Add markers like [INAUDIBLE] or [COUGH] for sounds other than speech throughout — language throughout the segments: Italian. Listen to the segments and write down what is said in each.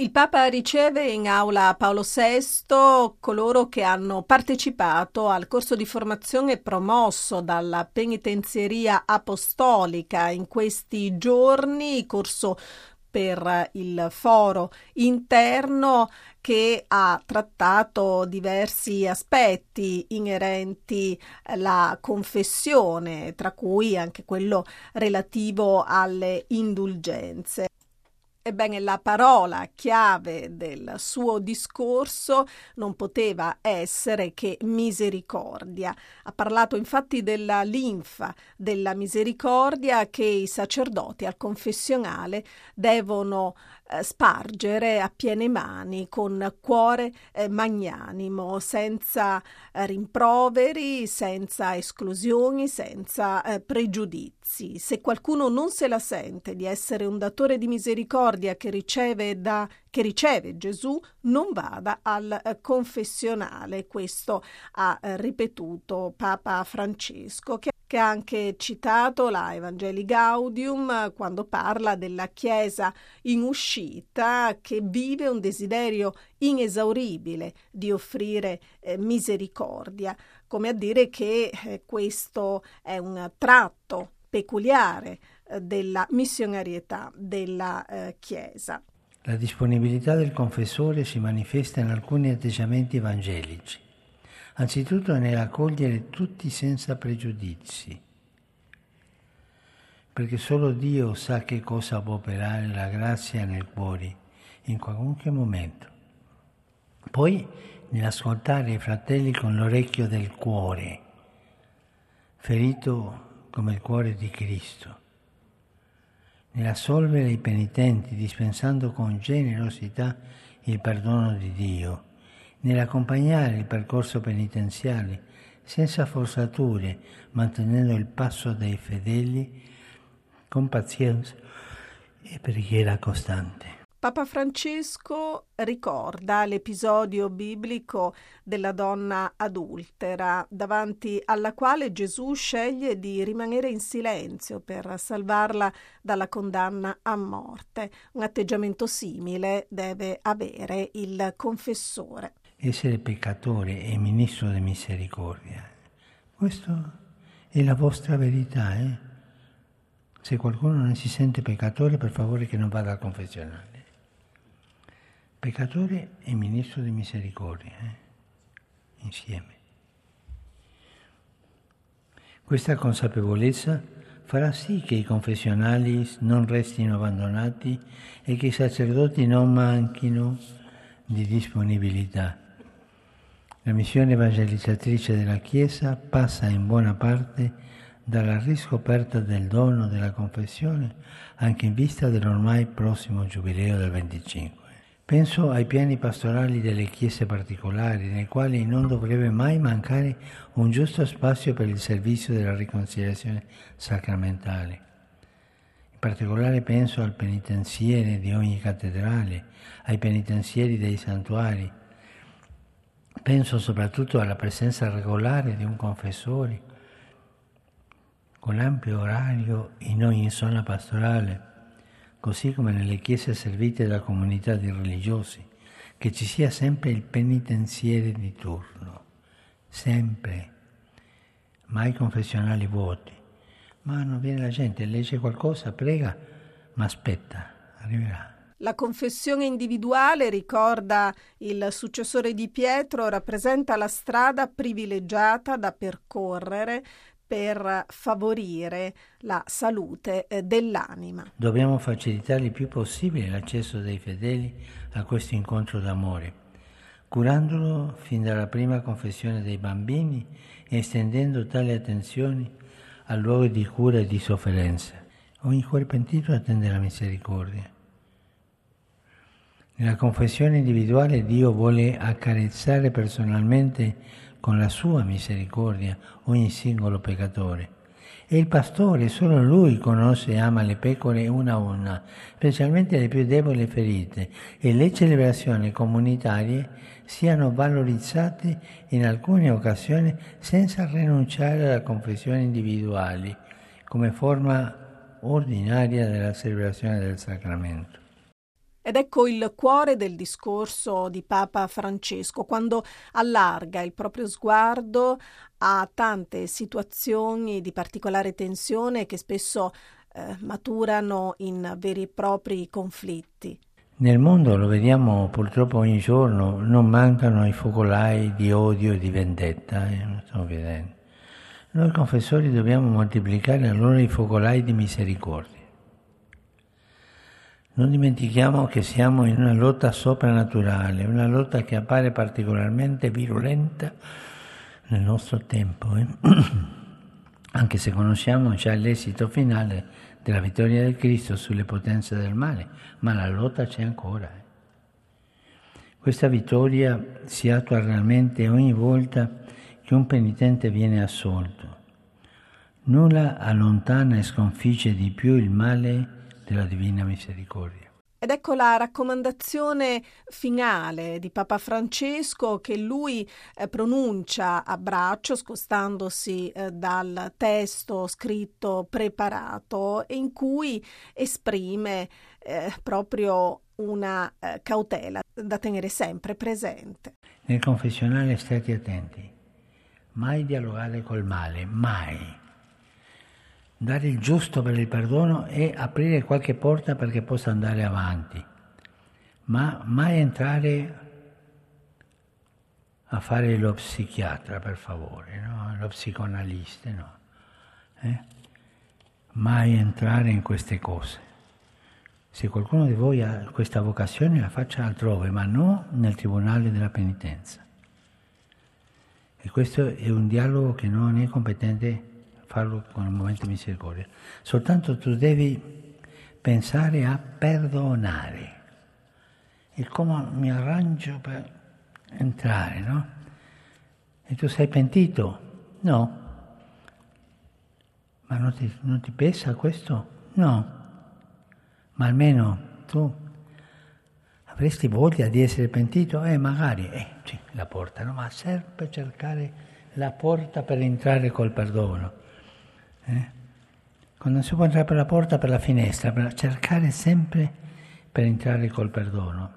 Il Papa riceve in aula Paolo VI coloro che hanno partecipato al corso di formazione promosso dalla penitenzieria apostolica in questi giorni, corso per il foro interno che ha trattato diversi aspetti inerenti alla confessione, tra cui anche quello relativo alle indulgenze. Ebbene, la parola chiave del suo discorso non poteva essere che misericordia. Ha parlato infatti della linfa, della misericordia che i sacerdoti al confessionale devono eh, spargere a piene mani con cuore eh, magnanimo, senza eh, rimproveri, senza esclusioni, senza eh, pregiudizi. Se qualcuno non se la sente di essere un datore di misericordia che riceve da che riceve Gesù non vada al eh, confessionale. Questo ha eh, ripetuto Papa Francesco, che che ha anche citato la Evangeli Gaudium quando parla della Chiesa in uscita che vive un desiderio inesauribile di offrire eh, misericordia, come a dire che eh, questo è un tratto peculiare della missionarietà della eh, Chiesa. La disponibilità del confessore si manifesta in alcuni atteggiamenti evangelici anzitutto nell'accogliere tutti senza pregiudizi, perché solo Dio sa che cosa può operare la grazia nel cuore in qualunque momento. Poi nell'ascoltare i fratelli con l'orecchio del cuore, ferito come il cuore di Cristo, nell'assolvere i penitenti dispensando con generosità il perdono di Dio nell'accompagnare il percorso penitenziale senza forzature, mantenendo il passo dei fedeli con pazienza e preghiera costante. Papa Francesco ricorda l'episodio biblico della donna adultera, davanti alla quale Gesù sceglie di rimanere in silenzio per salvarla dalla condanna a morte. Un atteggiamento simile deve avere il confessore essere peccatore e ministro di misericordia. Questa è la vostra verità. Eh? Se qualcuno non si sente peccatore, per favore che non vada al confessionale. Peccatore e ministro di misericordia, eh? insieme. Questa consapevolezza farà sì che i confessionali non restino abbandonati e che i sacerdoti non manchino di disponibilità la missione evangelizzatrice della Chiesa passa in buona parte dalla riscoperta del dono della confessione anche in vista dell'ormai prossimo giubileo del 25. Penso ai piani pastorali delle chiese particolari, nei quali non dovrebbe mai mancare un giusto spazio per il servizio della riconciliazione sacramentale. In particolare penso al penitenziere di ogni cattedrale, ai penitenzieri dei santuari, Penso soprattutto alla presenza regolare di un confessore con ampio orario in ogni zona pastorale, così come nelle chiese servite da comunità di religiosi, che ci sia sempre il penitenziere di turno, sempre, mai confessionali vuoti. Ma non viene la gente, legge qualcosa, prega, ma aspetta, arriverà. La confessione individuale, ricorda il successore di Pietro, rappresenta la strada privilegiata da percorrere per favorire la salute eh, dell'anima. Dobbiamo facilitare il più possibile l'accesso dei fedeli a questo incontro d'amore, curandolo fin dalla prima confessione dei bambini e estendendo tali attenzioni al luogo di cura e di sofferenza. Ogni cuore pentito attende la misericordia. Nella confessione individuale Dio vuole accarezzare personalmente con la sua misericordia ogni singolo peccatore. E il pastore, solo lui conosce e ama le pecore una a una, specialmente le più deboli e ferite, e le celebrazioni comunitarie siano valorizzate in alcune occasioni senza rinunciare alla confessione individuali come forma ordinaria della celebrazione del sacramento. Ed ecco il cuore del discorso di Papa Francesco, quando allarga il proprio sguardo a tante situazioni di particolare tensione che spesso eh, maturano in veri e propri conflitti. Nel mondo, lo vediamo purtroppo ogni giorno, non mancano i focolai di odio e di vendetta, eh. Noi confessori dobbiamo moltiplicare allora i focolai di misericordia. Non dimentichiamo che siamo in una lotta soprannaturale, una lotta che appare particolarmente virulenta nel nostro tempo, eh? [CLEARS THROAT] anche se conosciamo già l'esito finale della vittoria del Cristo sulle potenze del male, ma la lotta c'è ancora. Eh? Questa vittoria si attua realmente ogni volta che un penitente viene assolto. Nulla allontana e sconfigge di più il male della Divina Misericordia. Ed ecco la raccomandazione finale di Papa Francesco che lui eh, pronuncia a braccio, scostandosi eh, dal testo scritto preparato, in cui esprime eh, proprio una cautela da tenere sempre presente. Nel confessionale state attenti, mai dialogare col male, mai dare il giusto per il perdono e aprire qualche porta perché possa andare avanti, ma mai entrare a fare lo psichiatra, per favore, no? lo psicoanalista, no? Eh? Mai entrare in queste cose. Se qualcuno di voi ha questa vocazione la faccia altrove, ma non nel tribunale della penitenza. E questo è un dialogo che non è competente farlo con un momento di misericordia. Soltanto tu devi pensare a perdonare. E come mi arrangio per entrare, no? E tu sei pentito? No. Ma non ti, non ti pesa questo? No. Ma almeno tu avresti voglia di essere pentito? Eh, magari, eh, sì, la porta, no? Ma serve cercare la porta per entrare col perdono. Eh? Quando si può entrare per la porta, per la finestra, per cercare sempre per entrare col perdono.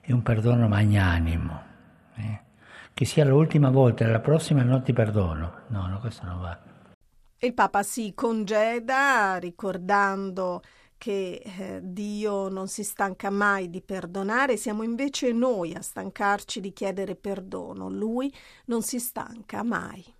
È un perdono magnanimo. Eh? Che sia l'ultima volta, la prossima non ti perdono. No, no, questo non va. Il Papa si congeda ricordando che eh, Dio non si stanca mai di perdonare, siamo invece noi a stancarci di chiedere perdono. Lui non si stanca mai.